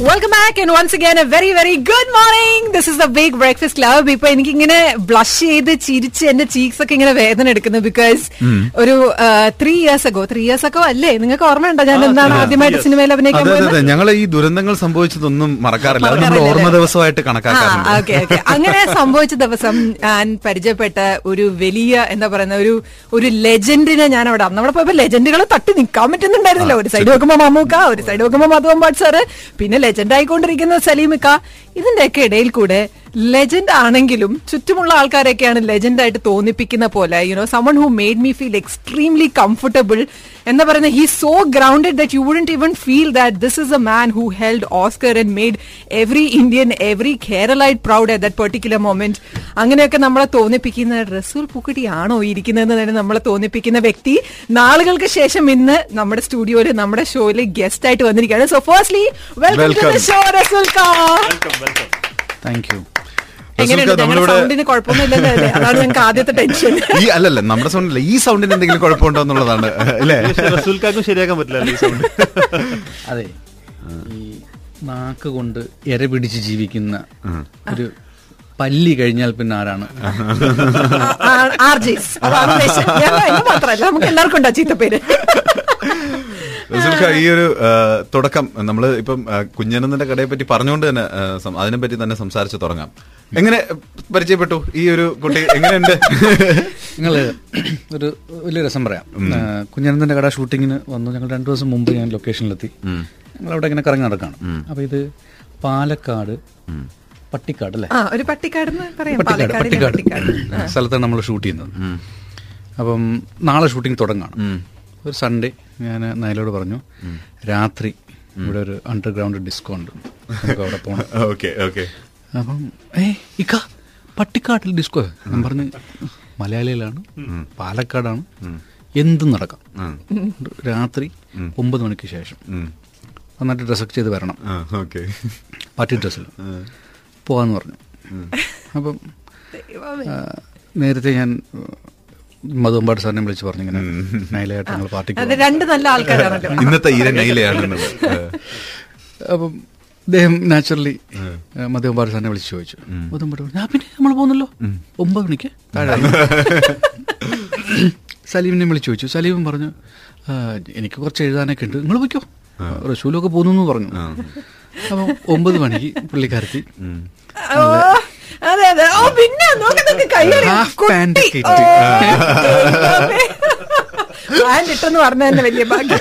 Welcome back and once again a very very good morning this is the big breakfast club ഇപ്പൊ എനിക്ക് ഇങ്ങനെ blush ചെയ്ത് ചിരിച്ച് എന്റെ ചീക്സ് ഒക്കെ ഇങ്ങനെ വേദന എടുക്കുന്നു ബിക്കോസ് ഒരു three years ago three years ago അല്ലേ? നിങ്ങൾക്ക് ഓർമ്മയുണ്ടോ? ഞാൻ എന്താണ് ആദ്യമായിട്ട് സിനിമയിൽ അഭിനയിക്കാൻ പോയത് ഞങ്ങൾ ഈ ദുരന്തങ്ങൾ സംഭവിച്ചതൊന്നും മറക്കാറില്ല. ഓർമ്മ? ദിവസമായിട്ട് കണക്കാക്കാറുണ്ട് ഓക്കെ ഓക്കെ അങ്ങനെ സംഭവിച്ച ദിവസം ഞാൻ പരിചയപ്പെട്ട ഒരു വലിയ എന്താ പറയുന്ന ഒരു ഒരു ലെജൻഡിനെ ഞാൻ അവിടെ നമ്മുടെ അവിടെ പോയപ്പോ ലെജൻഡുകൾ തട്ടി നിൽക്കാൻ പറ്റുന്നുണ്ടായിരുന്നില്ല. ഒരു സൈഡ് വെക്കുമ്പോ മമ്മൂക്ക ഒരു സൈഡ് നോക്കുമ്പോൾ മധുവൻ പാട്ട് സാറ് പിന്നെ ലെജൻഡ് ആയിക്കൊണ്ടിരിക്കുന്ന സലീമിക്ക ഇതിന്റെയൊക്കെ ഇടയിൽ കൂടെ ലെജൻഡ് ആണെങ്കിലും ചുറ്റുമുള്ള ആൾക്കാരെയൊക്കെയാണ് ലെജൻഡ് ആയിട്ട് തോന്നിപ്പിക്കുന്ന പോലെ you know someone who made me feel extremely comfortable എന്ന് പറയുന്ന he so grounded that you wouldn't even feel that this is a man who held Oscar and made every Indian every Keralite proud at that particular moment അങ്ങനെയൊക്കെ നമ്മളെ തോന്നിപ്പിക്കുന്ന റസൂൽ പൂക്കുട്ടിയാണോ ഇരിക്കുന്നതെന്ന് തന്നെ നമ്മളെ തോന്നിപ്പിക്കുന്ന വ്യക്തി നാളുകൾക്ക് ശേഷം ഇന്ന് നമ്മുടെ സ്റ്റുഡിയോയിൽ നമ്മുടെ ഷോയിൽ ഗസ്റ്റ് ആയിട്ട് വന്നിരിക്കുകയാണ്. So firstly welcome to the show Rasul Khan thank U ഈ അല്ലല്ല നമ്മുടെ സൗണ്ടില്ല ഈ സൗണ്ടിന് എന്തെങ്കിലും കുഴപ്പമുണ്ടോ എന്നുള്ളതാണ് അല്ലേ? റസൂൽക്കാക്കും ശരിയാക്കാൻ പറ്റില്ല ഈ സൗണ്ട് അതെ. ഈ നാക്ക് കൊണ്ട് എര പിടിച്ച് ജീവിക്കുന്ന ഒരു പല്ലി കഴിഞ്ഞാൽ പിന്നെ ആരാണ്. ഞാൻ അതിന് മാത്രമല്ല നമുക്ക് എല്ലാവർക്കും ഉണ്ടാ ചീത്തപ്പേര്? റസൂൽക്ക, ഈ ഒരു തുടക്കം നമ്മൾ ഇപ്പം കുഞ്ഞനന്ദന്റെ കടയെ പറ്റി പറഞ്ഞുകൊണ്ട് തന്നെ അതിനെ പറ്റി തന്നെ സംസാരിച്ച് തുടങ്ങാം. എങ്ങനെ പരിചയപ്പെട്ടു ഈ ഒരു കുട്ടി? എങ്ങനെയുണ്ട്? നിങ്ങൾ ഒരു വലിയ രസം പറയാം. കുഞ്ഞനന്ദന്റെ കട ഷൂട്ടിങ്ങിന് വന്നു. ഞങ്ങൾ രണ്ടു ദിവസം മുമ്പ് ഞാൻ ലൊക്കേഷനിലെത്തി. ഞങ്ങൾ അവിടെ ഇങ്ങനെ കറങ്ങി നടക്കാണ്. അപ്പൊ ഇത് പാലക്കാട് പട്ടിക്കാട് അല്ലേ? ഒരു പട്ടിക്കാട് പട്ടിക്കാട്. പട്ടിക്കാട്. സ്ഥലത്താണ് നമ്മൾ ഷൂട്ട് ചെയ്യുന്നത്. അപ്പം നാളെ ഷൂട്ടിംഗ് തുടങ്ങാണ്. ഒരു സൺഡേ ഞാൻ നയലോട് പറഞ്ഞു രാത്രി ഇവിടെ ഒരു അണ്ടർഗ്രൗണ്ട് ഡിസ്കോ ഉണ്ട്. നമുക്ക് അവിടെ പോകണം ഓക്കെ ഓക്കെ. അപ്പം ഏ ഇക്ക പട്ടിക്കാട്ടിൽ ഡിസ്കോ ഞാൻ പറഞ്ഞു മലയാളിയിലാണ് പാലക്കാടാണ് എന്തും നടക്കാം. രാത്രി ഒമ്പത് മണിക്ക് ശേഷം. നന്നായിട്ട് ഡ്രസ്സൊക്കെ ചെയ്ത് വരണം. ഓക്കെ. പാർട്ടി ഡ്രസ്സിൽ പോവാന്ന് പറഞ്ഞു. അപ്പം നേരത്തെ ഞാൻ മധുമ്പാട് സാറിനെ വിളിച്ച് പറഞ്ഞു ഇങ്ങനെ നൈലയായിട്ട് ഞങ്ങൾ പാർട്ടിക്ക് രണ്ട് നല്ല ആൾക്കാരാണല്ലോ. ഇന്നത്തെ ഈര നൈലയാണ് അപ്പം അദ്ദേഹം നാച്ചുറലി മധുമ്പാട് സാറിനെ വിളിച്ച് ചോദിച്ചു. മധുമ്പാട് പറഞ്ഞു ആ പിന്നെ നമ്മൾ പോകുന്നല്ലോ. ഒമ്പത് മണിക്ക് താഴെ സലീമിനെ വിളിച്ച് ചോദിച്ചു. സലീമും പറഞ്ഞു എനിക്ക് കുറച്ച് എഴുതാനൊക്കെ ഉണ്ട്. നിങ്ങൾ പോയിക്കോ. റസൂലൊക്കെ പോകുന്നു പറഞ്ഞു. അപ്പം ഒമ്പത് മണിക്ക് പുള്ളിക്കാരത്തി അതെ അതെ. ഓ പിന്നെ നോക്കി നോക്കി പാന്റ് ഇട്ടെന്ന് പറഞ്ഞ തന്നെ വലിയ ഭാഗ്യം.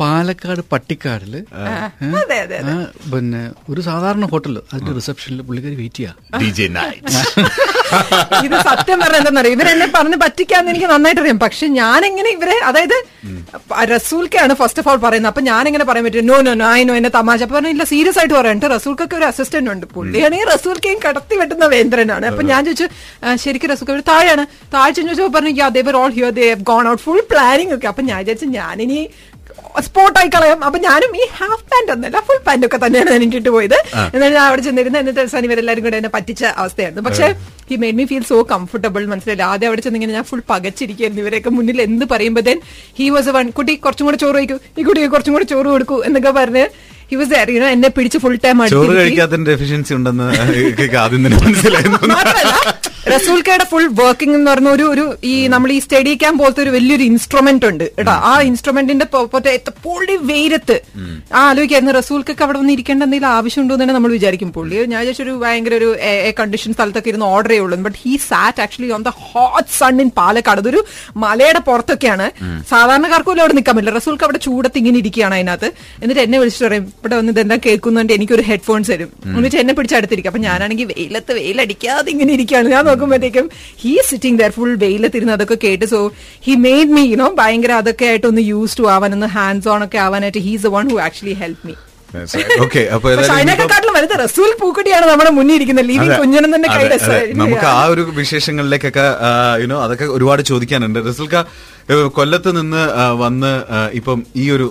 പാലക്കാട് പട്ടിക്കാടിൽ അതെ അതെ പിന്നെ ഒരു സാധാരണ ഹോട്ടൽ അതിന്റെ റിസപ്ഷനിൽ പുള്ളിക്കാരി വെയിറ്റ് ചെയ്യാം. ഇത് സത്യം പറഞ്ഞ എന്താണെന്നറിയോ ഇവരെന്നെ പറഞ്ഞ് പറ്റിക്കാന്ന് എനിക്ക് നന്നായിട്ട് അറിയാം പക്ഷെ ഞാൻ എങ്ങനെ ഇവരെ അതായത് റസൂൽക്കാണ് ഫസ്റ്റ് ഓഫ് ഓൾ പറയുന്നത്. അപ്പൊ ഞാൻ എങ്ങനെ പറയാൻ പറ്റും? നോ നോ നോ ആയിനോ എന്നെ തമാശ. അപ്പൊ പറഞ്ഞു ഇല്ല സീരിയസ് ആയിട്ട് പറയാനുണ്ട് റസൂൽക്കൊക്കെ ഒരു അസിസ്റ്റന്റ് ഉണ്ട്. പുള്ളിയാണെങ്കിൽ റസൂൽക്കെയും കടത്തി വെട്ടുന്ന വേന്ദ്രനാണ്. അപ്പൊ ഞാൻ ചോദിച്ചു "ആ, ശരിക്കും റസൂൽ ഒരു താഴെയാണ്. താഴെ ചോദിച്ചപ്പോൾ പറഞ്ഞു they were all here they gone out full planning ഒക്കെ. അപ്പൊ ഞാൻ വിചാരിച്ചു ഞാനിനി സ്പോട്ടായി കളയാം. അപ്പൊ ഞാനും ഈ ഹാഫ് പാന്റ് ഒന്നല്ല ഫുൾ പാന്റ് ഒക്കെ തന്നെയാണ് ഞാൻ ഇട്ടിട്ട് പോയത്. എന്നാൽ ഞാൻ അവിടെ ചെന്നിരുന്ന. എന്നിട്ട് അവസാനം ഇവരെല്ലാരും കൂടെ എന്നെ പറ്റിച്ച അവസ്ഥയായിരുന്നു. പക്ഷേ he made me feel so comfortable മനസ്സിലായി ആദ്യം അവിടെ ചെന്നിങ്ങനെ ഞാൻ ഫുൾ പകച്ചിരിക്കുന്നു ഇവരൊക്കെ മുന്നിൽ എന്ത് പറയുമ്പോഴത്തേൻ ഹി വാസ് എ വൺ കുട്ടി കുറച്ചും കൂടെ ചോറ് വയ്ക്കൂ ഈ കുട്ടിക്ക് കുറച്ചും കൂടെ ചോറ് കൊടുക്കൂ എന്നൊക്കെ പറഞ്ഞ് ഹി വാസ് യുനോ എന്നെ പിടിച്ച് ഫുൾ ടൈം ചോറ് കഴിക്കാത്തതിന്റെ ഡെഫിഷ്യൻസി ഉണ്ടെന്ന് ആദ്യം തന്നെ മനസ്സിലായിരുന്നു. ഫുൾ വർക്കിംഗ് എന്ന് പറഞ്ഞ ഒരു ഒരു ഈ നമ്മൾ ഈ സ്റ്റഡി ക്യാമ്പ് പോലത്തെ ഒരു വലിയൊരു ഇൻസ്ട്രുമെന്റ് ഉണ്ട്. കേട്ടോ ആ ഇൻസ്ട്രുമെന്റിന്റെ പുള്ളി വെയിലത്ത്. ആ ആലോചിക്കായിരുന്നു റസൂൽക്കൊക്കെ അവിടെ വന്ന് ഇരിക്കേണ്ട എന്തെങ്കിലും ആവശ്യമുണ്ടോ എന്ന് തന്നെ നമ്മൾ വിചാരിക്കും. പുള്ളി ഞാൻ വിചാരിച്ചൊരു ഭയങ്കര ഒരു കണ്ടീഷൻ സ്ഥലത്തൊക്കെ ഇരുന്ന് ഓർഡർ ചെയ്യുള്ളൂ. But he sat actually on the hot sun in Palakkad. അതൊരു മലയുടെ പുറത്തൊക്കെയാണ്. സാധാരണക്കാർക്ക് പോലും അവിടെ നിൽക്കാൻ പറ്റില്ല. റസൂൽക്ക് അവിടെ ചൂടത്ത് ഇങ്ങനെ ഇരിക്കുകയാണ് അതിനകത്ത്. എന്നിട്ട് എന്നെ വിളിച്ചിട്ട് പറയും ഇവിടെ വന്ന് ഇതെന്താ കേൾക്കുന്നുണ്ട്? എനിക്കൊരു ഹെഡ്ഫോൺസ് തരും. എന്നിട്ട് എന്നെ പിടിച്ചടുത്തിരിക്കും അപ്പൊ ഞാനാണെങ്കിൽ വെയിലത്ത് വെയിലടിക്കാതെ ഇങ്ങനെ ഇരിക്കുകയാണ്. ഞാൻ നോക്കുമ്പോഴത്തേക്കും ഹീ സിറ്റിംഗ് ദർ ഫുൾ വെയിലത്തിരുന്ന് അതൊക്കെ കേട്ട്. So he made me you know ഭയങ്കര അതൊക്കെ ആയിട്ട് ഒന്ന് യൂസ് ടു ആവാൻ ഒന്ന് ഹാൻഡ്സ് ഓൺ ഒക്കെ ആവാനായിട്ട് he's one who actually help me അതിനെക്കാട്ടിലും വലുത് റസൂൽ നമ്മുടെ മുന്നിൽ ഇരിക്കുന്നത്. ലീവിംഗ് കുഞ്ഞനും തന്നെ. നമുക്ക് ആ ഒരു വിശേഷങ്ങളിലേക്കൊക്കെ യുനോ അതൊക്കെ ഒരുപാട് ചോദിക്കാനുണ്ട്. റസൂൽക്ക കൊല്ലത്ത് നിന്ന് വന്ന് ഇപ്പം ഈ ഒരു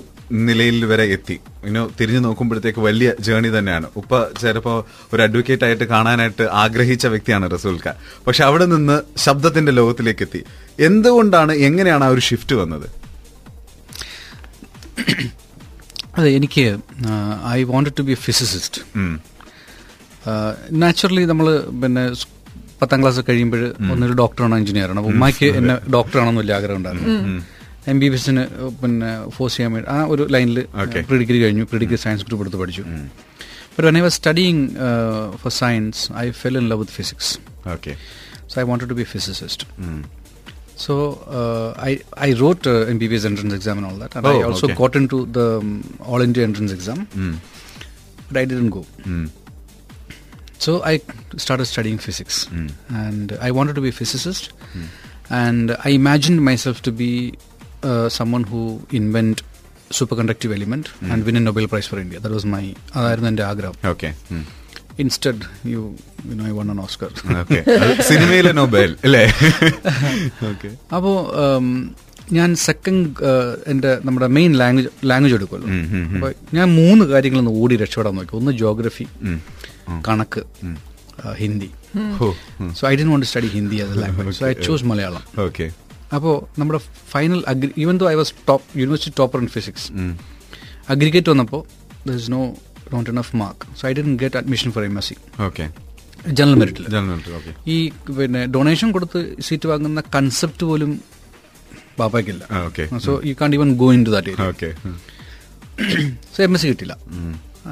നിലയിൽ വരെ എത്തി. ഇനി തിരിഞ്ഞു നോക്കുമ്പോഴത്തേക്ക് വലിയ ജേണി തന്നെയാണ്. ഉപ്പ ചിലപ്പോൾ ഒരു അഡ്വക്കേറ്റ് ആയിട്ട് കാണാനായിട്ട് ആഗ്രഹിച്ച വ്യക്തിയാണ് റസൂൽക്ക പക്ഷെ അവിടെ നിന്ന് ശബ്ദത്തിന്റെ ലോകത്തിലേക്ക് എത്തി. എന്തുകൊണ്ടാണ് എങ്ങനെയാണ് ആ ഒരു ഷിഫ്റ്റ് വന്നത്? അതെ എനിക്ക് I wanted to be a physicist naturally നമ്മൾ പിന്നെ പത്താം ക്ലാസ് കഴിയുമ്പോൾ ഒന്നൊരു ഡോക്ടറാണോ എഞ്ചിനീയറാണോ ഉമ്മയ്ക്ക് എന്നെ ഡോക്ടറാണെന്ന് വലിയ ആഗ്രഹം ഉണ്ടായിരുന്നു. എം ബി ബി എസിന് പിന്നെ ഫോഴ്സ് ചെയ്യാൻ വേണ്ടി ആ ഒരു ലൈനിൽ Okay. പ്രീ ഡിഗ്രി കഴിഞ്ഞു പ്രീ ഡിഗ്രി സയൻസ് ഗ്രൂപ്പ് എടുത്ത് പഠിച്ചു but when I was studying for science I fell in love with physics okay so I wanted to be physicist um. So uh, I I wrote uh, MBBS entrance exam and all that, and I Oh, also okay. got into the um, All India entrance exam, ഉം. but I didn't go. ഉം. So I started studying physics, Mm. and I wanted to be a physicist, and I imagined myself to be uh, someone who invent superconductive element and win a Nobel Prize for India. That was my അതായിരുന്നു എന്റെ ആഗ്രഹം. Okay instead you you know I won an Oscar സിനിമയിലെ Nobel അല്ലേ? Okay അപ്പോൾ ഞാൻ second എന്റെ നമ്മുടെ main language language എടുക്കുമല്ലോ. ഉം, ഉം, ഉം. അപ്പോൾ ഞാൻ മൂന്ന് കാര്യങ്ങളൊന്ന് ഓടി രക്ഷപ്പെടാൻ നോക്കി. ഒന്ന് ജോഗ്രഫി. ഉം. കണക്ക് Hindi. So I D want study Hindi as a language so I choose Malayalam okay അപ്പോൾ നമ്മുടെ final aggregate even though I was top university topper in physics aggregate വന്നപ്പോൾ there is no not enough mark so I D get admission for M S C okay general മെറിറ്റിൽ ഈ പിന്നെ donation കൊടുത്ത് seat വാങ്ങുന്ന concept പോലും പാപ്പയ്ക്കില്ല okay so you can't even go into that so M S C കിട്ടില്ല.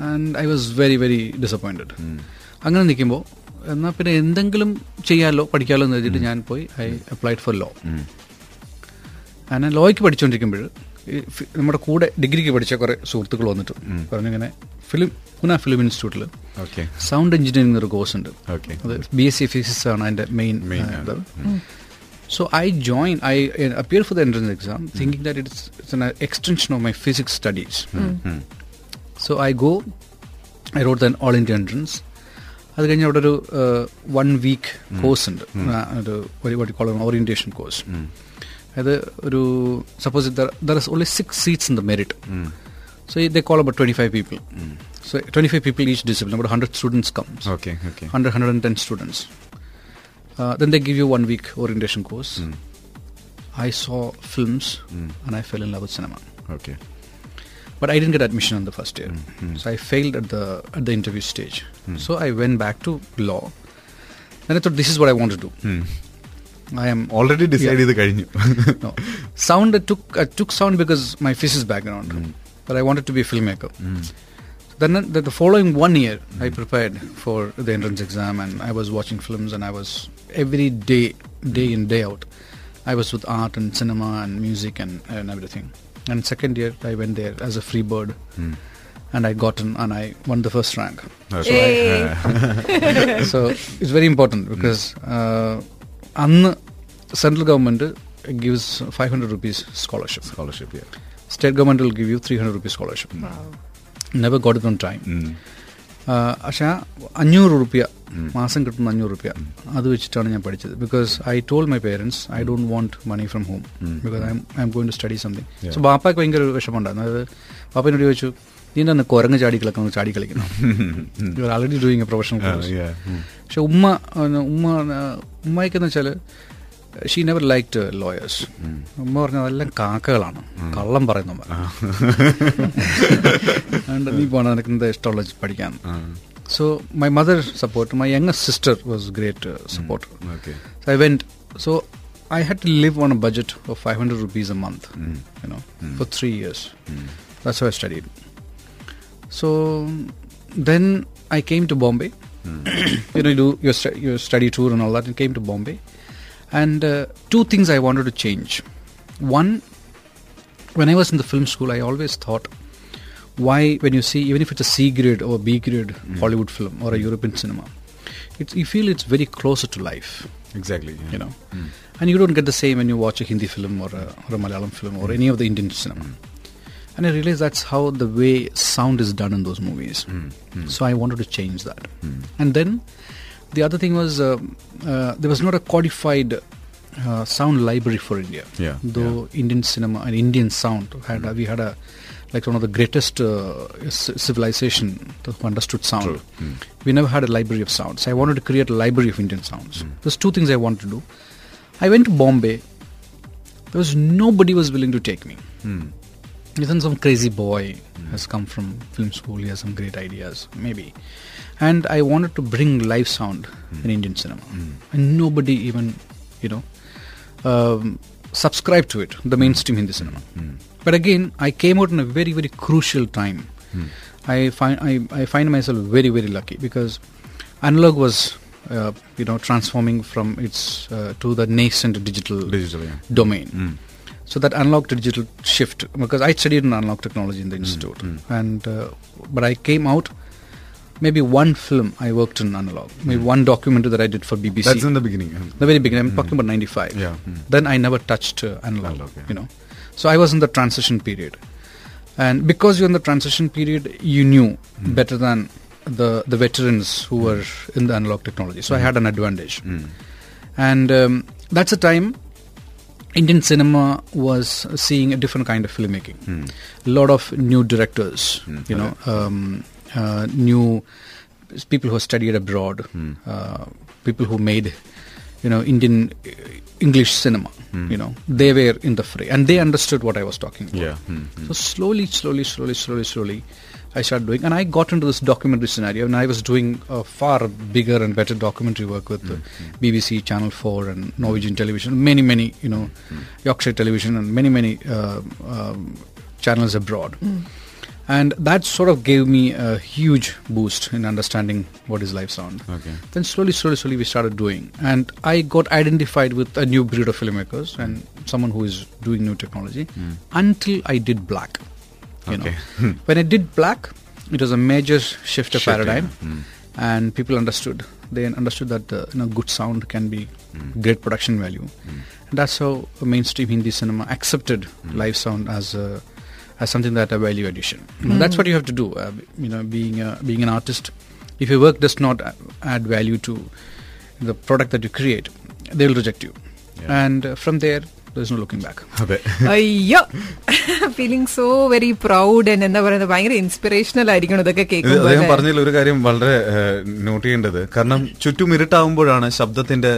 And I was very very disappointed അങ്ങനെ നിൽക്കുമ്പോൾ എന്നാൽ പിന്നെ എന്തെങ്കിലും ചെയ്യാമല്ലോ പഠിക്കാമല്ലോ എന്ന് വെച്ചിട്ട് ഞാൻ പോയി ഐ അപ്ലൈഡ് ഫോർ ലോ അങ്ങനെ ലോയ്ക്ക് പഠിച്ചുകൊണ്ടിരിക്കുമ്പോൾ ഈ നമ്മുടെ കൂടെ ഡിഗ്രിക്ക് പഠിച്ച കുറേ സുഹൃത്തുക്കൾ വന്നിട്ട് പറഞ്ഞിങ്ങനെ ഫിലിം പുന ഫിലിം ഇൻസ്റ്റിറ്റ്യൂട്ടിൽ ഓക്കെ. സൗണ്ട് എഞ്ചിനീയറിംഗ് ഒരു കോഴ്സ് ഉണ്ട് ഓക്കെ. അത് ബി എസ് സി ഫിസിക്സ് ആണ് അതിന്റെ main so I join I appear for the entrance exam thinking that it's it's an extension of my physics studies so I go I wrote then all India entrance അത് കഴിഞ്ഞ് അവിടെ ഒരു one week course ഉണ്ട്. ഒരു call orientation course അത് ഒരു suppose there is only six seats in the merit so they call about twenty five people so twenty five people each discipline about hundred students comes okay okay 100, 110 students. Uh, then they give you one week orientation course. I saw films and I fell in love with cinema. Okay But I didn't get admission in the first year. So I failed at the at the interview stage. So I went back to law. Then I thought this is what I want to do. I am already decide ചെയ്ത് കഴിഞ്ഞു no. sound I took I took sound because my physics background, but I wanted to be a filmmaker. Then the, the following one year, I prepared for the entrance exam, and I was watching films, and I was every day, day in day out, I was with art and cinema and music and, and everything. And second year, I went there as a free bird, and I got in, and I won the first rank. Okay. so it's very important because uh, അന്ന് central government gives five hundred rupees scholarship. State government will give you 300 rupees scholarship. Never got it on time പക്ഷേ അഞ്ഞൂറ് റുപ്യ മാസം കിട്ടുന്ന അഞ്ഞൂറ് റുപ്യ അത് വെച്ചിട്ടാണ് ഞാൻ പഠിച്ചത്. Because I told my parents I don't want money from home because I I'm going to study something so ബാപ്പയ്ക്ക് ഭയങ്കര വിഷമമുണ്ടായിരുന്നു. അതായത് ബാപ്പനോട് ചോദിച്ചു നീ തന്നെ കുരങ്ങ് ചാടി കളിക്കണം ചാടി കളിക്കണം. You are already doing a professional പക്ഷെ ഉമ്മ ഉമ്മ ഉമ്മയ്ക്കെന്ന് വെച്ചാൽ ഷീ നെവർ ലൈക്ട് ലോയേഴ്സ് ഉമ്മ പറഞ്ഞ അതെല്ലാം കാക്കകളാണ് കള്ളം പറയുന്നവർ അതുകൊണ്ട് നീ പോണ നിനക്ക് എന്താ ഇഷ്ടമുള്ള പഠിക്കാൻ so my mother support my youngest sister was great support okay So I went. So I had to live on a budget of 500 rupees a month, you know, for three years. That's how I studied. So then I came to Bombay. you know, you do your, stu- your study tour and all that, And uh, two things I wanted to change. One, when I was in the film school, I always thought, why, when you see, even if it's a C grade or B grade mm. Hollywood film or a mm. European cinema, it's, you feel it's very closer to life. Exactly. Yeah. You know, mm. and you don't get the same when you watch a Hindi film or a, or a Malayalam film or mm. any of the Indian cinema. Mm. And I realized that's how the way sound is done in those movies. Mm. So I wanted to change that. And then the other thing was uh, uh, there was not a codified uh, sound library for India. Yeah, Though Indian cinema and Indian sound had we had a like one of the greatest uh, c- civilization who understood sound. We never had a library of sounds. I wanted to create a library of Indian sounds. There's two things I wanted to do. I went to Bombay. There was nobody was willing to take me. Isn't some crazy boy has come from film school? He has some great ideas, maybe. And I wanted to bring live sound in Indian cinema, and nobody even, you know, um, subscribed to it. The mainstream Hindi cinema. But again, I came out in a very very crucial time. I find I, I find myself very very lucky because analog was. Uh, you know, transforming from its uh, to the nascent digital Digital, yeah. domain. So that analog to digital shift, because I studied in analog technology in the institute, and uh, but I came out. Maybe one film I worked in analog, maybe one documentary that I did for BBC. That's in the beginning. the very beginning. I'm talking about '95. Yeah. Mm. Then I never touched uh, analog. Analog, yeah. You know, so I was in the transition period, and because you're in the transition period, you knew better than the the veterans who were in the analog technology. So I had an advantage, and um, that's a time Indian cinema was seeing a different kind of filmmaking. A lot of new directors, you know, um, uh, new people who studied abroad, uh, people who made, you know, Indian uh, English cinema. You know, they were in the fray and they understood what I was talking about. Yeah. Mm, So slowly, slowly, slowly, slowly, slowly, I started doing, and I got into this documentary scenario, and I was doing a far bigger and better documentary work with uh, BBC, Channel Four, and Norwegian Television, many, many, you know, Yorkshire Television, and many, many uh, um, channels abroad. And that sort of gave me a huge boost in understanding what is live sound. Okay. Then slowly, slowly, slowly, we started doing, and I got identified with a new breed of filmmakers and someone who is doing new technology. Until I did Black, you Okay. know, when I did Black, it was a major shift of Shift, yeah. paradigm, Mm. and people understood. They understood that uh, you know good sound can be great production value, and that's how mainstream Hindi cinema accepted live sound as a as something that a value addition. You That's what you have to do. Uh, you know, being a, being an artist, if your work does not add value to the product that you create, they will reject you. Yeah. And uh, from there, there's no looking back. അതെ. അയ്യോ. Feeling so very proud and എന്താ പറയുന്നത് ഭയങ്കര inspirational ആയിരിക്കണം ഇതൊക്കെ കേൾക്കുന്നത് അദ്ദേഹം പറഞ്ഞതിൽ ഒരു കാര്യം വളരെ നോട്ട് ചെയ്യേണ്ടത് കാരണം ചുറ്റും ഇരുട്ടാവുമ്പോഴാണ് ശബ്ദത്തിന്റെ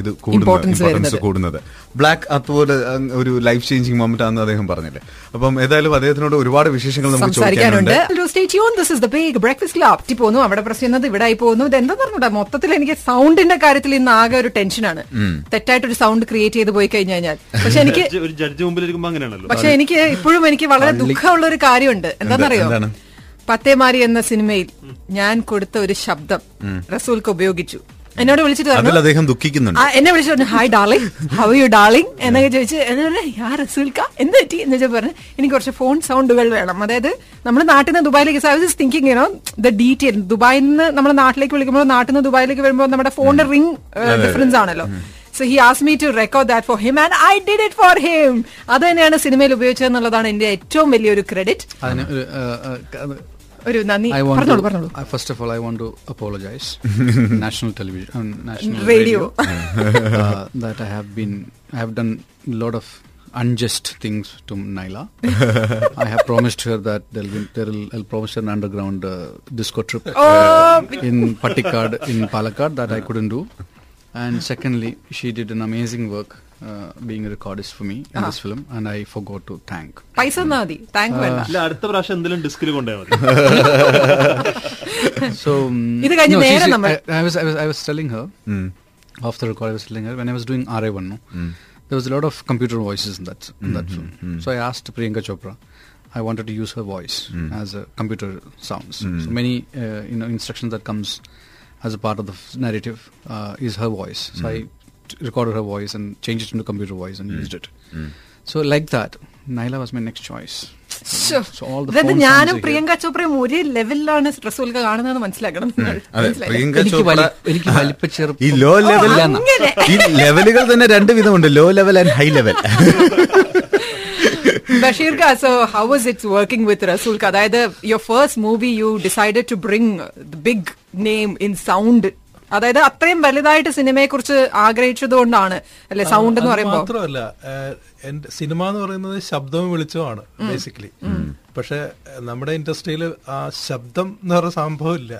ഇത് കൂടുന്നത് ഇമ്പോർട്ടൻസ് കൂടുന്നത്. ബ്ലാക്ക് അതുപോലെ ഒരു ലൈഫ് ചേഞ്ചിങ് മൊമെന്റ് ആണെന്ന് അദ്ദേഹം പറഞ്ഞില്ലേ. അപ്പം ഏതായാലും അദ്ദേഹത്തിനോട് ഒരുപാട് വിശേഷങ്ങൾ നമുക്ക് ചോദിക്കാനുണ്ട്. This is the big breakfast club T പോകുന്നു അവിടെ പ്രശ്നം ചെയ്യുന്നത് ഇവിടെ ആയി പോകുന്നു. ഇത് എന്താ പറഞ്ഞൂടാ? മൊത്തത്തിൽ എനിക്ക് സൗണ്ടിന്റെ കാര്യത്തിൽ ഇന്ന് ആകെ ഒരു ടെൻഷനാണ് തെറ്റായിട്ടൊരു സൗണ്ട് ക്രിയേറ്റ് ചെയ്ത് പോയി കഴിഞ്ഞു കഴിഞ്ഞാൽ. പക്ഷെ എനിക്ക് ജഡ്ജ്- ഒരു ജഡ്ജ് മുമ്പിൽ അങ്ങനെയാണല്ലോ. പക്ഷെ എനിക്ക് ഇപ്പോഴും എനിക്ക് വളരെ ദുഃഖമുള്ള ഒരു കാര്യമുണ്ട്. എന്താണെന്നറിയോ? പത്തേമാരി എന്ന സിനിമയിൽ ഞാൻ കൊടുത്ത ഒരു ശബ്ദം റസൂൽക്ക് ഉപയോഗിച്ചു. എന്നോട് വിളിച്ചിട്ട് പറഞ്ഞു അദ്ദേഹം ദുഃഖിക്കുന്നുണ്ട്. എന്നെ വിളിച്ചു പറഞ്ഞു hi darling how you darling എന്നൊക്കെ ചോദിച്ചു എന്ന് പറഞ്ഞു യാ റസൂൽക്ക എന്ത് പറ്റി? എന്ന് വെച്ചാൽ പറഞ്ഞു എനിക്ക് കുറച്ച് ഫോൺ സൗണ്ടുകൾ വേണം. അതായത് നമ്മുടെ നാട്ടിൽ നിന്ന് ദുബായിലേക്ക് I was thinking you know the detail ദുബായിൽ നിന്ന് നമ്മുടെ നാട്ടിലേക്ക് വിളിക്കുമ്പോൾ നാട്ടിൽ നിന്ന് ദുബായിലേക്ക് വരുമ്പോൾ നമ്മുടെ ഫോണിന്റെ റിംഗ് ഡിഫറൻസ് ആണല്ലോ. So he ask me to record that for him and I did it for him അത് തന്നെയാണ് സിനിമയിൽ ഉപയോഗിച്ചതെന്നുള്ളതാണ് എന്റെ ഏറ്റവും വലിയൊരു ക്രെഡിറ്റ് അതിന് ഒരു, uh, uh, അത് ഒരു നന്ദി I want പറഞ്ഞോളൂ to, പറഞ്ഞോളൂ uh, first of all, I want to apologize. national television, um, national Radio. uh, that I have been, I have done a lot of unjust things to Naila. I have promised her that there'll be, there'll, I'll promise her an underground uh, disco trip in Pattikad in Palakkad that I couldn't do. And secondly, she did an amazing work uh, being a recordist for me in this film, and I forgot to thank. പൈസ തന്നാ മതി thank വേണ്ട ഇല്ല അടുത്ത പ്രാവശ്യം എന്തെങ്കിലും ഡിസ്കിൽ കൊണ്ടുപോയാൽ മതി So um, ഇത് കഴിഞ്ഞ് no, നേരെ she's- നമ്മൾ- I, I was I was I was telling her off the record. I was telling her when I was doing RA1. No, there was a lot of computer voices in that in that film. So I asked Priyanka Chopra. I wanted to use her voice as a computer sounds. So many uh, you know instructions that comes as a part of the narrative uh, is her voice. So mm. I t- recorded her voice and changed it into computer voice and mm. used it. Mm. So like that, Naila was my next choice. അതായത് ഞാനും. പ്രിയങ്ക ചോപ്രയും ഒരേ ലെവലിലാണ് റസൂൽക്ക കാണുന്നത് മനസ്സിലാക്കണം? പ്രിയങ്ക ചോപ്ര എനിക്ക് വലിപ്പച്ചെറുപ്പം ഈ low level. ഈ ലെവലുകൾ തന്നെ രണ്ട് വിധമുണ്ട് low level and high level Basheer so how was it working with Rasul Khan അതായത് your first movie you decided to bring big name in sound അതായത് അത്രയും വലുതായിട്ട് സിനിമയെ കുറിച്ച് ആഗ്രഹിച്ചതുകൊണ്ടാണ് അല്ലെ? സൗണ്ട് എന്ന് പറയുമ്പോൾ മാത്രമല്ല എന്റെ സിനിമ എന്ന് പറയുന്നത് ശബ്ദവും വെളിച്ചമാണ് ബേസിക്കലി പക്ഷെ നമ്മുടെ ഇൻഡസ്ട്രിയിൽ ആ ശബ്ദം എന്ന് പറയുന്ന സംഭവം ഇല്ല.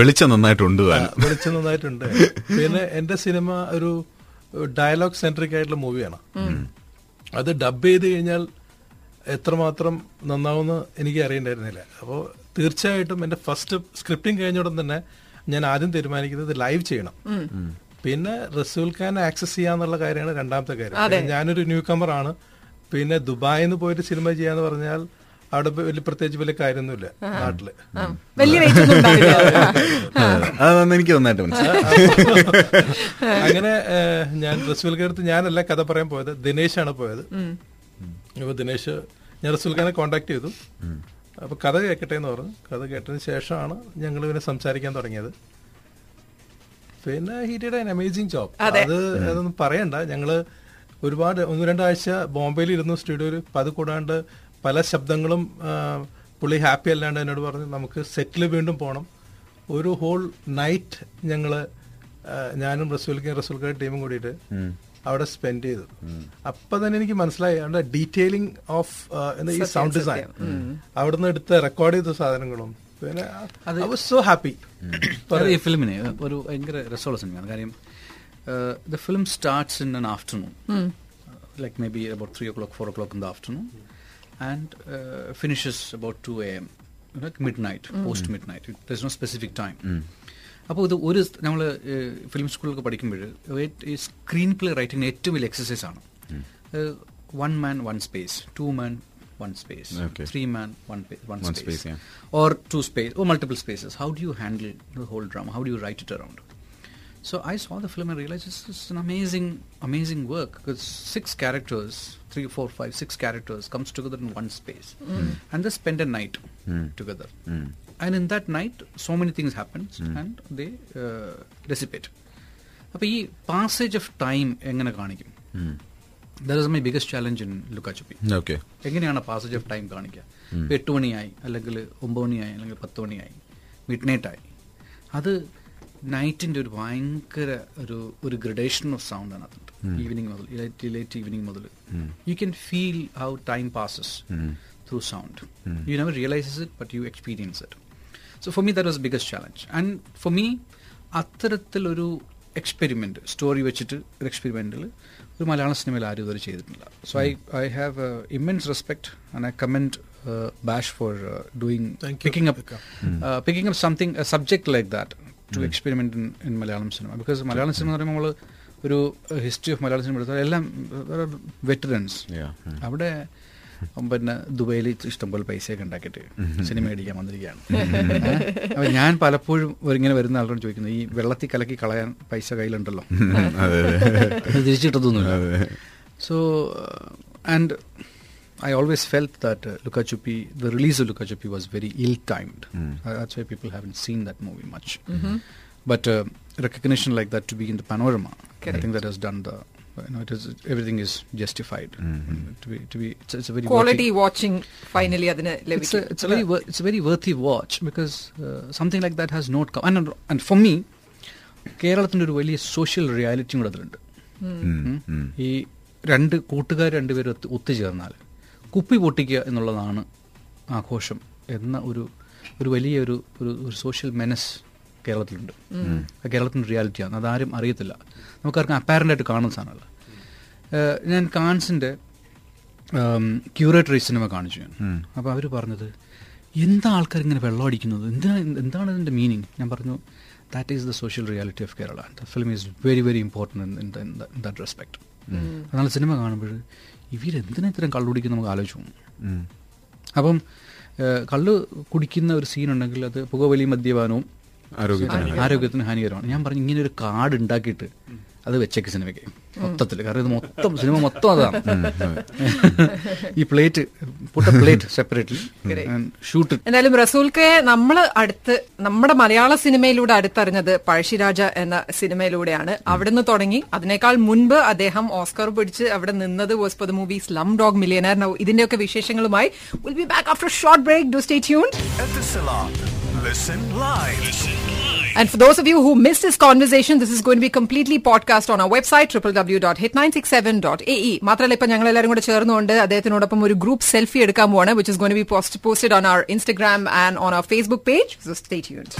വെളിച്ചം നന്നായിട്ടുണ്ട് വെളിച്ചം നന്നായിട്ടുണ്ട്. പിന്നെ എന്റെ സിനിമ ഒരു ഡയലോഗ് സെൻട്രിക് ആയിട്ടുള്ള മൂവിയാണ് അത് ഡബ് ചെയ്ത് കഴിഞ്ഞാൽ എത്രമാത്രം നന്നാവുമെന്ന് എനിക്ക് അറിയണ്ടായിരുന്നില്ല. അപ്പോൾ തീർച്ചയായിട്ടും എന്റെ ഫസ്റ്റ് സ്ക്രിപ്റ്റിംഗ് കഴിഞ്ഞ ഉടൻ തന്നെ ഞാൻ ആദ്യം തീരുമാനിക്കുന്നത് ലൈവ് ചെയ്യണം. പിന്നെ റസൂൽ ഖാൻ ആക്സസ് ചെയ്യാന്നുള്ള കാര്യമാണ് രണ്ടാമത്തെ കാര്യം. ഞാനൊരു ന്യൂ കമർ ആണ്. പിന്നെ ദുബായിൽ നിന്ന് പോയിട്ട് സിനിമ ചെയ്യാന്ന് പറഞ്ഞാൽ അവിടെ വലിയ പ്രത്യേകിച്ച് വലിയ കാര്യമൊന്നുമില്ല നാട്ടിൽ. എനിക്ക് നന്നായിട്ട് അങ്ങനെ ഞാൻ റസൂൽ അടുത്ത് ഞാനല്ല കഥ പറയാൻ പോയത് ദിനേശാണ് പോയത്. അപ്പൊ ദിനേശ് ഞാൻ റസൂൽ കോൺടാക്ട് ചെയ്തു. അപ്പോൾ കഥ കേൾക്കട്ടെ എന്ന് പറഞ്ഞു. കഥ കേട്ടതിന് ശേഷമാണ് ഞങ്ങൾ ഇവനെ സംസാരിക്കാൻ തുടങ്ങിയത്. പിന്നെ he did an amazing job അത്. അതൊന്നും പറയണ്ട. ഞങ്ങൾ ഒരുപാട് ഒന്ന് രണ്ടാഴ്ച ബോംബെയിൽ ഇരുന്നു സ്റ്റുഡിയോയിൽ അപ്പം അത് കൂടാണ്ട് പല ശബ്ദങ്ങളും പുള്ളി ഹാപ്പി അല്ലാണ്ട് എന്നോട് പറഞ്ഞു നമുക്ക് സെറ്റിൽ വീണ്ടും പോകണം ഒരു ഹോൾ നൈറ്റ് ഞങ്ങൾ ഞാനും റസൂൽക്കും റസൂൽക്കാരുടെ ടീമും കൂടിയിട്ട് അവിടെ സ്പെൻഡ് ചെയ്തു. അപ്പൊ തന്നെ എനിക്ക് മനസ്സിലായി അവിടെ ഡീറ്റെയിലിംഗ് ഓഫ് ഈ സൗണ്ട് ഡിസൈൻ അവിടുന്ന് എടുത്ത റെക്കോർഡ് ചെയ്ത സാധനങ്ങളും. പിന്നെ ഐ വാസ് സോ ഹാപ്പി ഈ ഫിലിമിന് ഒരു ഭയങ്കര രസമുള്ള സിനിമയാണ്. കാര്യം the film starts in an afternoon like maybe about three o'clock four o'clock in the afternoon and finishes about two A M midnight post midnight there is no specific time അപ്പോൾ ഇത് ഒരു നമ്മൾ ഫിലിം സ്കൂളിലൊക്കെ പഠിക്കുമ്പോൾ ഈ screen play writing ഏറ്റവും വലിയ exercise ആണ് one man one space two man one space Okay. Three man, one, pa- one, One space, space, yeah. or two space, or multiple spaces. How do you handle the whole drama? How do you write it around? So I saw the film and realized this is an amazing, amazing work because six characters, three, four, five, six characters comes together in one space, and they spend a night together. And in in that night so many things happens and they dissipate അപ്പോൾ ഈ passage of time എങ്ങനെ കാണിക്കും? That is my biggest challenge in Lukkachuppi okay എങ്ങനെയാണ് passage of time കാണിക്കുക? ഇപ്പോൾ എട്ട് മണിയായി അല്ലെങ്കിൽ ഒമ്പത് മണിയായി അല്ലെങ്കിൽ പത്ത് മണിയായി മിഡ് നൈറ്റായി അത് നൈറ്റിന്റെ ഒരു ഭയങ്കര ഒരു ഒരു ഗ്രഡേഷൻ ഓഫ് സൗണ്ട് ആണ് അതുണ്ട് ഈവനിങ് മുതൽ ലേറ്റ് ലേറ്റ് ഈവനിങ് മുതൽ. You can feel how time passes through sound you never realises it but you experience it so for me that was biggest challenge and for me അത്തരത്തിലൊരു experiment story വെച്ചിട്ട് ഒരു എക്സ്പെരിമെന്റിൽ ഒരു മലയാള സിനിമയിൽ ആരും ഇതുവരെ ചെയ്തിട്ടില്ല. So I I have immense respect and I commend Bash for doing. Picking up picking up something subject like that to experiment in Malayalam cinema because Malayalam cinema എന്ന് പറയുമ്പോൾ നമ്മൾ ഒരു ഹിസ്റ്ററി ഓഫ് മലയാള സിനിമ എടുത്താൽ എല്ലാം veterans Yeah. അവിടെ പിന്നെ ദുബൈയിൽ ഇഷ്ടംപോലെ പൈസയൊക്കെ ഉണ്ടാക്കിയിട്ട് സിനിമ അടിക്കാൻ വന്നിരിക്കുകയാണ്. അപ്പൊ ഞാൻ പലപ്പോഴും ഇങ്ങനെ വരുന്ന ആളോട് ചോദിക്കുന്നത് ഈ വെള്ളത്തിൽ കലക്കി കളയാൻ പൈസ കയ്യിലുണ്ടല്ലോ? തിരിച്ചിട്ടതൊന്നുമില്ല. So and I always felt that Lukka Chuppi the release Lukka Chuppi was very ill timed why people have seen that movie much but recognition like that to be in the panorama I think that has done the you know, it is everything is justified. To be, to be, it's, it's a very quality worthy- finally finally അതിന് it's a, it's a very wor- it's a very worthy watch because uh, something like that has not come and, and for me Kerala ഒരു വലിയ social റിയാലിറ്റിയും കൂടെ അതിലുണ്ട്. ഈ രണ്ട് കൂട്ടുകാർ രണ്ടുപേരും ഒത്ത് ഒത്തുചേർന്നാൽ കുപ്പി പൊട്ടിക്കുക എന്നുള്ളതാണ് ആഘോഷം എന്ന ഒരു ഒരു വലിയ ഒരു ഒരു സോഷ്യൽ മെനസ് കേരളത്തിലുണ്ട്. കേരളത്തിന്റെ റിയാലിറ്റിയാണ്. അതാരും അറിയത്തില്ല. നമുക്കാർക്കും അപ്പാരന്റായിട്ട് കാണുന്ന സാധനമല്ല. ഞാൻ കാൻസിന്റെ ക്യൂറേറ്ററി സിനിമ കാണിച്ചു ഞാൻ. അപ്പോൾ അവർ പറഞ്ഞത് എന്താ ആൾക്കാർ ഇങ്ങനെ വെള്ളം അടിക്കുന്നത്? എന്തിനാ എന്താണ് ഇതിന്റെ മീനിങ് ഞാൻ പറഞ്ഞു that is the social reality of Kerala the film is very very important in in that respect എന്നാൽ സിനിമ കാണുമ്പോൾ ഇവരെന്തിനാ ഇത്തരം കള്ളുടിക്കുന്ന നമുക്ക് ആലോചിച്ചു പോകും അപ്പം കള്ള് കുടിക്കുന്ന ഒരു സീനുണ്ടെങ്കിൽ അത് പുകവലി മദ്യപാനവും ആരോഗ്യത്തിന് ആരോഗ്യത്തിന്. ഹാനികരമാണ്. ഞാൻ പറഞ്ഞു ഇങ്ങനെ ഒരു കാർഡ് ഉണ്ടാക്കിയിട്ട് അത് വെച്ചേക്ക് സിനിമയ്ക്ക്. മൊത്തത്തിൽ കാരണം ഇത് മൊത്തം സിനിമ മൊത്തം അതാണ്. ഈ പ്ലേറ്റ് പുട്ട പ്ലേറ്റ് സെപ്പറേറ്റ്ലി ഷൂട്ട്. എന്തായാലും റസൂൽക്കെ നമ്മൾ അടുത്ത് നമ്മുടെ മലയാള സിനിമയിലൂടെ അടുത്തറിഞ്ഞത് പഴശ്ശിരാജ എന്ന സിനിമയിലൂടെയാണ്. അവിടുന്ന് തുടങ്ങി. അതിനേക്കാൾ മുൻപ് അദ്ദേഹം ഓസ്കർ പിടിച്ച് അവിടെ നിന്നത് was for the movie Slumdog Millionaire ഇതിന്റെയൊക്കെ വിശേഷങ്ങളുമായി will be back after short break do stay tune. Listen live. Listen live. And for those of you who missed this conversation, this is going to be completely podcast on our website, www.hit967.ae. മാത്രമല്ല ഇപ്പൊ ഞങ്ങൾ എല്ലാവരും കൂടെ ചേർന്നുകൊണ്ട് അദ്ദേഹത്തിനോടൊപ്പം ഒരു group selfie എടുക്കാൻ പോവാണ് which is gonna be posted on our Instagram and on our Facebook page so stay tuned